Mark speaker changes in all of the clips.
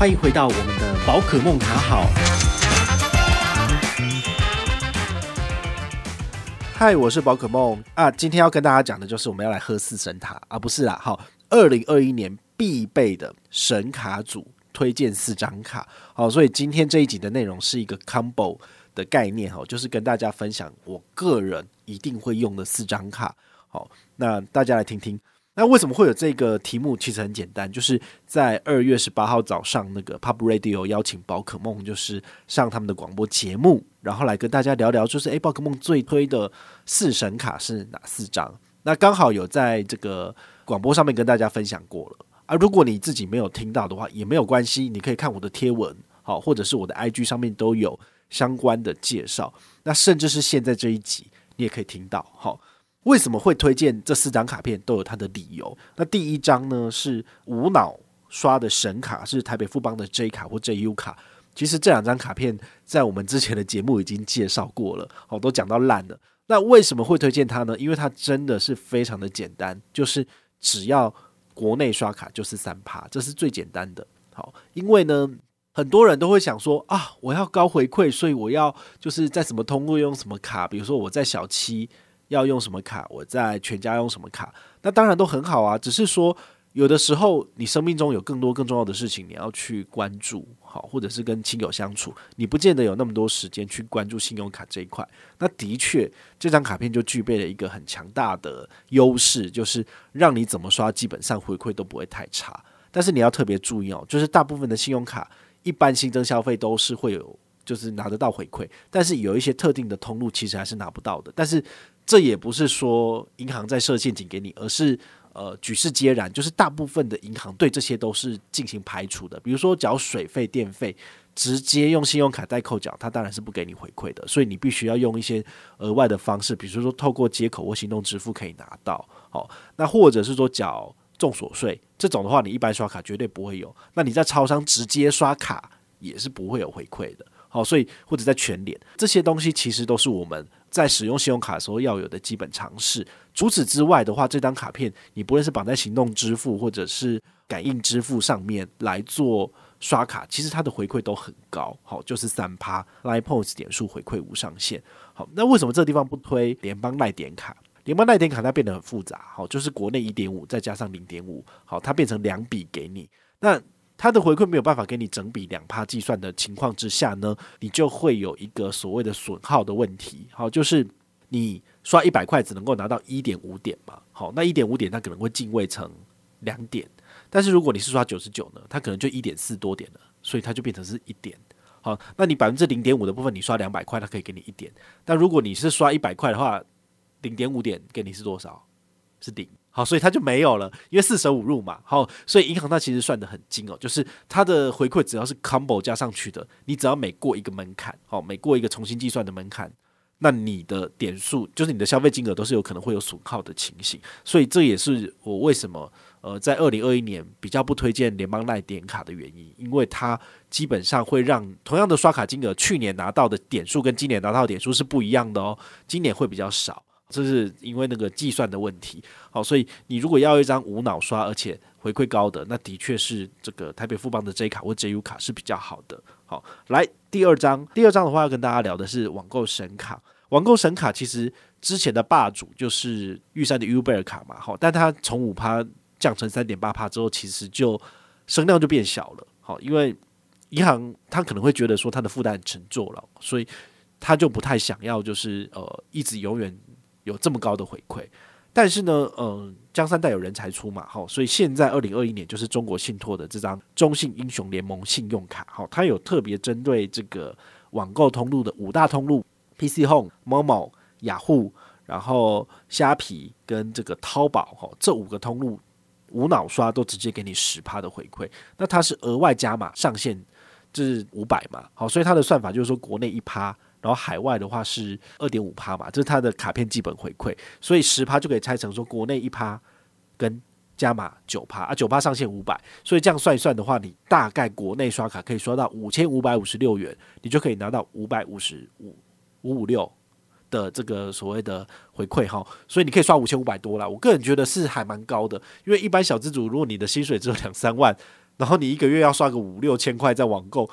Speaker 1: 欢迎回到我们的宝可梦卡好。嗨，我是宝可梦啊，今天要跟大家讲的就是我们要来喝四神卡啊，不是啦，好，二零二一年必备的神卡组推荐四张卡，好，所以今天这一集的内容是一个 combo 的概念，哈，就是跟大家分享我个人一定会用的四张卡，好，那大家来听听。那为什么会有这个题目？其实很简单，就是在二月十八号早上，那个 Pub Radio 邀请宝可梦，就是上他们的广播节目，然后来跟大家聊聊，就是诶，宝可梦最推的四神卡是哪四张？那刚好有在这个广播上面跟大家分享过了啊。如果你自己没有听到的话，也没有关系，你可以看我的贴文，好，或者是我的 IG 上面都有相关的介绍。那甚至是现在这一集，你也可以听到，好。为什么会推荐这四张卡片？都有它的理由。那第一张呢是无脑刷的神卡，是台北富邦的 J 卡或 JU 卡。其实这两张卡片在我们之前的节目已经介绍过了，哦，都讲到烂了。那为什么会推荐它呢？因为它真的是非常的简单，就是只要国内刷卡就是三趴，这是最简单的。好，因为呢，很多人都会想说啊，我要高回馈，所以我要就是在什么通路用什么卡，比如说我在小七。要用什么卡？我在全家用什么卡？那当然都很好啊。只是说，有的时候你生命中有更多更重要的事情，你要去关注，好，或者是跟亲友相处，你不见得有那么多时间去关注信用卡这一块。那的确，这张卡片就具备了一个很强大的优势，就是让你怎么刷，基本上回馈都不会太差。但是你要特别注意哦，就是大部分的信用卡，一般新增消费都是会有，就是拿得到回馈，但是有一些特定的通路其实还是拿不到的。但是这也不是说银行在设陷阱给你，而是呃举世皆然，就是大部分的银行对这些都是进行排除的。比如说缴水费、电费，直接用信用卡代扣缴，它当然是不给你回馈的。所以你必须要用一些额外的方式，比如说透过接口或行动支付可以拿到。好，那或者是说缴重所税这种的话，你一般刷卡绝对不会有。那你在超商直接刷卡也是不会有回馈的。好，所以或者在全联这些东西，其实都是我们在使用信用卡的时候要有的基本常识。除此之外的话，这张卡片你不论是绑在行动支付或者是感应支付上面来做刷卡，其实它的回馈都很高。好，就是三趴 Line Points 点数回馈无上限。好，那为什么这个地方不推联邦赖点卡？联邦赖点卡它变得很复杂。好，就是国内一点五再加上零点五，好，它变成两笔给你。那它的回馈没有办法给你整笔两趴计算的情况之下呢，你就会有一个所谓的损耗的问题。好，就是你刷一百块只能够拿到一点五点嘛。好，那一点五点它可能会进位成两点，但是如果你是刷九十九呢，它可能就一点四多点了，所以它就变成是一点。好，那你百分之零点五的部分，你刷两百块，它可以给你一点。但如果你是刷一百块的话，零点五点给你是多少？是零。好，所以它就没有了，因为四舍五入嘛。好，所以银行它其实算得很精哦，就是它的回馈只要是 combo 加上去的，你只要每过一个门槛，好，每过一个重新计算的门槛，那你的点数就是你的消费金额都是有可能会有损耗的情形。所以这也是我为什么呃在二零二一年比较不推荐联邦赖点卡的原因，因为它基本上会让同样的刷卡金额，去年拿到的点数跟今年拿到的点数是不一样的哦，今年会比较少。这是因为那个计算的问题，好，所以你如果要一张无脑刷而且回馈高的，那的确是这个台北富邦的 J 卡或 JU 卡是比较好的。好，来第二张，第二张的话要跟大家聊的是网购神卡。网购神卡其实之前的霸主就是玉山的 Uber 卡嘛，好，但它从五趴降成三点八趴之后，其实就声量就变小了。好，因为银行它可能会觉得说它的负担很沉重了，所以他就不太想要就是呃一直永远。有这么高的回馈，但是呢，嗯，江山代有人才出嘛，好，所以现在二零二一年就是中国信托的这张中信英雄联盟信用卡，好，它有特别针对这个网购通路的五大通路：PC Home、Momo、雅虎，然后虾皮跟这个淘宝，哈，这五个通路无脑刷都直接给你十趴的回馈，那它是额外加码上限，就是五百嘛，好，所以它的算法就是说国内一趴。然后海外的话是二点五趴嘛，这是它的卡片基本回馈，所以十趴就可以拆成说国内一趴跟加码九趴啊，九趴上限五百，所以这样算一算的话，你大概国内刷卡可以刷到五千五百五十六元，你就可以拿到五百五十五五五六的这个所谓的回馈哈，所以你可以刷五千五百多啦。我个人觉得是还蛮高的，因为一般小资主如果你的薪水只有两三万。然后你一个月要刷个五六千块在网购，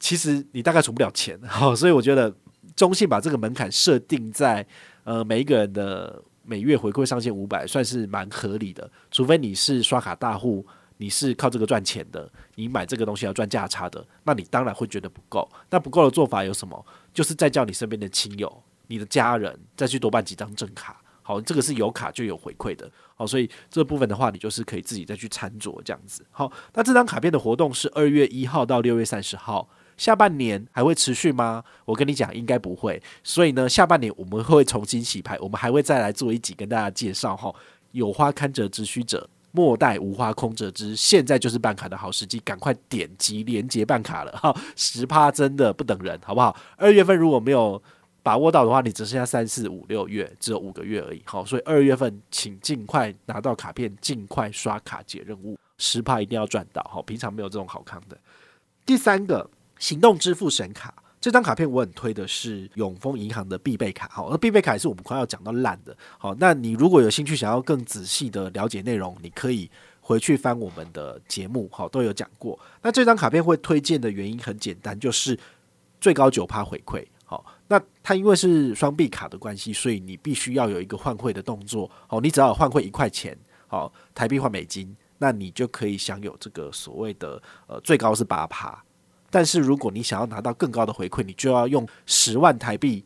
Speaker 1: 其实你大概存不了钱。哈，所以我觉得中信把这个门槛设定在呃每一个人的每月回馈上限五百，算是蛮合理的。除非你是刷卡大户，你是靠这个赚钱的，你买这个东西要赚价差的，那你当然会觉得不够。那不够的做法有什么？就是再叫你身边的亲友、你的家人再去多办几张正卡。好，这个是有卡就有回馈的，好，所以这部分的话，你就是可以自己再去参酌这样子。好，那这张卡片的活动是二月一号到六月三十号，下半年还会持续吗？我跟你讲，应该不会。所以呢，下半年我们会重新洗牌，我们还会再来做一集跟大家介绍。哈，有花堪折直须折，莫待无花空折枝。现在就是办卡的好时机，赶快点击连接办卡了。哈，十趴真的不等人，好不好？二月份如果没有。把握到的话，你只剩下三四五六月，只有五个月而已。好，所以二月份请尽快拿到卡片，尽快刷卡解任务，十趴一定要赚到。好，平常没有这种好康的。第三个行动支付神卡，这张卡片我很推的是永丰银行的必备卡。好，而必备卡也是我们快要讲到烂的。好，那你如果有兴趣想要更仔细的了解内容，你可以回去翻我们的节目，好，都有讲过。那这张卡片会推荐的原因很简单，就是最高九趴回馈。好，那它因为是双币卡的关系，所以你必须要有一个换汇的动作。好，你只要换汇一块钱，好，台币换美金，那你就可以享有这个所谓的呃最高是八趴。但是如果你想要拿到更高的回馈，你就要用十万台币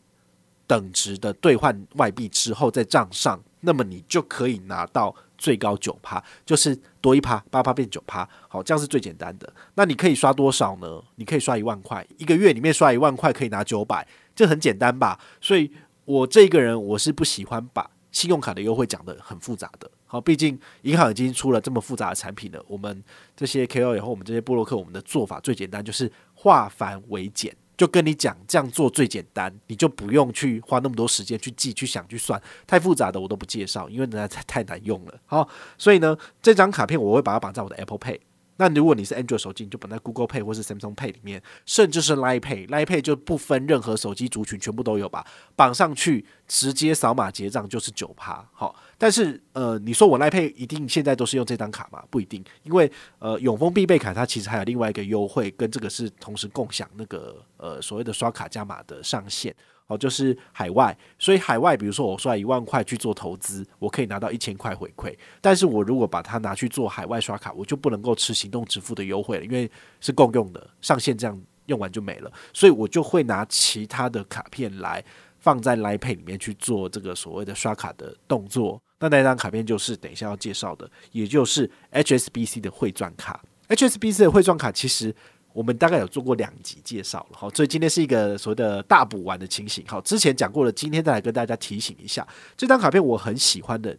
Speaker 1: 等值的兑换外币之后在账上，那么你就可以拿到最高九趴，就是多一趴，八趴变九趴。好，这样是最简单的。那你可以刷多少呢？你可以刷一万块，一个月里面刷一万块可以拿九百，这很简单吧？所以我这个人我是不喜欢把信用卡的优惠讲得很复杂的。好，毕竟银行已经出了这么复杂的产品了。我们这些 KOL 以后，我们这些布洛克，我们的做法最简单，就是化繁为简。就跟你讲，这样做最简单，你就不用去花那么多时间去记、去想、去算，太复杂的我都不介绍，因为那太太难用了。好，所以呢，这张卡片我会把它绑在我的 Apple Pay。那如果你是 Android 手机，你就绑在 Google Pay 或是 Samsung Pay 里面，甚至是 Line Pay，Line Pay 就不分任何手机族群，全部都有吧？绑上去直接扫码结账就是九趴。好，但是呃，你说我 Line Pay 一定现在都是用这张卡吗？不一定，因为呃，永丰必备卡它其实还有另外一个优惠，跟这个是同时共享那个呃所谓的刷卡加码的上限。哦，就是海外，所以海外，比如说我刷一万块去做投资，我可以拿到一千块回馈。但是我如果把它拿去做海外刷卡，我就不能够吃行动支付的优惠了，因为是共用的，上限这样用完就没了。所以我就会拿其他的卡片来放在 Line Pay 里面去做这个所谓的刷卡的动作。那那张卡片就是等一下要介绍的，也就是 HSBC 的汇钻卡。HSBC 的汇钻卡其实。我们大概有做过两集介绍了，好，所以今天是一个所谓的大补完的情形。好，之前讲过了，今天再来跟大家提醒一下，这张卡片我很喜欢的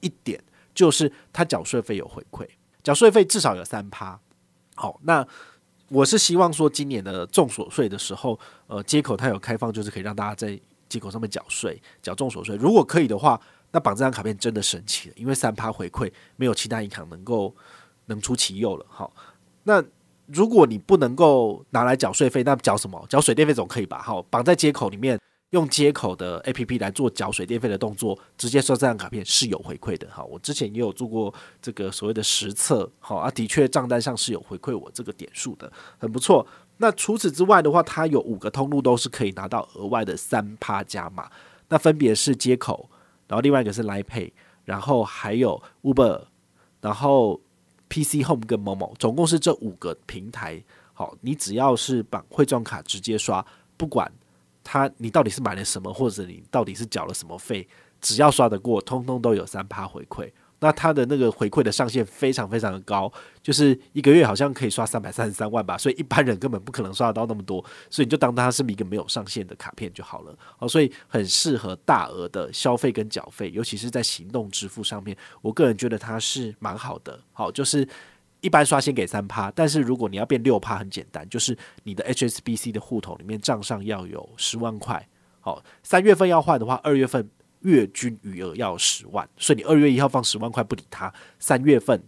Speaker 1: 一点就是它缴税费有回馈，缴税费至少有三趴。好，那我是希望说今年的重所税的时候，呃，接口它有开放，就是可以让大家在接口上面缴税，缴重所税。如果可以的话，那绑这张卡片真的神奇了，因为三趴回馈没有其他银行能够能出其右了。好，那。如果你不能够拿来缴税费，那缴什么？缴水电费总可以吧？好，绑在接口里面，用接口的 APP 来做缴水电费的动作，直接刷这张卡片是有回馈的。哈，我之前也有做过这个所谓的实测，好啊，的确账单上是有回馈我这个点数的，很不错。那除此之外的话，它有五个通路都是可以拿到额外的三趴加码，那分别是接口，然后另外一个是 l i Pay，然后还有 Uber，然后。PC Home 跟某某，总共是这五个平台。好，你只要是把汇钻卡直接刷，不管他你到底是买了什么，或者你到底是缴了什么费，只要刷得过，通通都有三趴回馈。那它的那个回馈的上限非常非常的高，就是一个月好像可以刷三百三十三万吧，所以一般人根本不可能刷得到那么多，所以你就当它是一个没有上限的卡片就好了。好，所以很适合大额的消费跟缴费，尤其是在行动支付上面，我个人觉得它是蛮好的。好，就是一般刷先给三趴，但是如果你要变六趴，很简单，就是你的 HSBC 的户头里面账上要有十万块。好，三月份要换的话，二月份。月均余额要十万，所以你二月一号放十万块不理他，三月份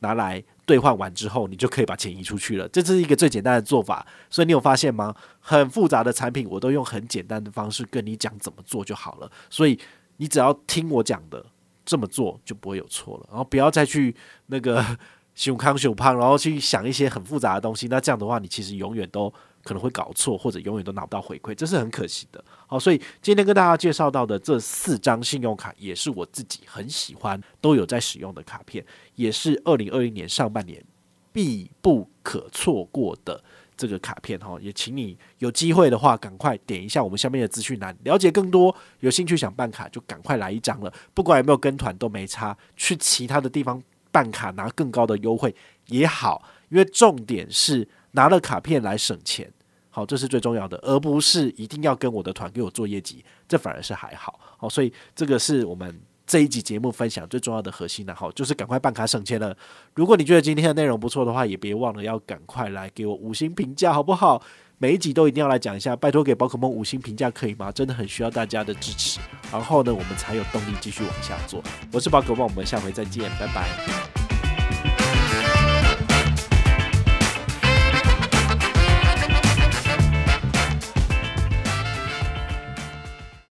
Speaker 1: 拿来兑换完之后，你就可以把钱移出去了。这是一个最简单的做法，所以你有发现吗？很复杂的产品，我都用很简单的方式跟你讲怎么做就好了。所以你只要听我讲的这么做，就不会有错了。然后不要再去那个 熊康熊胖，然后去想一些很复杂的东西，那这样的话，你其实永远都可能会搞错，或者永远都拿不到回馈，这是很可惜的。好，所以今天跟大家介绍到的这四张信用卡，也是我自己很喜欢、都有在使用的卡片，也是二零二一年上半年必不可错过的这个卡片。哈，也请你有机会的话，赶快点一下我们下面的资讯栏，了解更多。有兴趣想办卡，就赶快来一张了。不管有没有跟团都没差，去其他的地方。办卡拿更高的优惠也好，因为重点是拿了卡片来省钱，好，这是最重要的，而不是一定要跟我的团给我做业绩，这反而是还好，好，所以这个是我们这一集节目分享最重要的核心的，好，就是赶快办卡省钱了。如果你觉得今天的内容不错的话，也别忘了要赶快来给我五星评价，好不好？每一集都一定要来讲一下，拜托给宝可梦五星评价可以吗？真的很需要大家的支持，然后呢，我们才有动力继续往下做。我是宝可梦，我们下回再见，拜拜。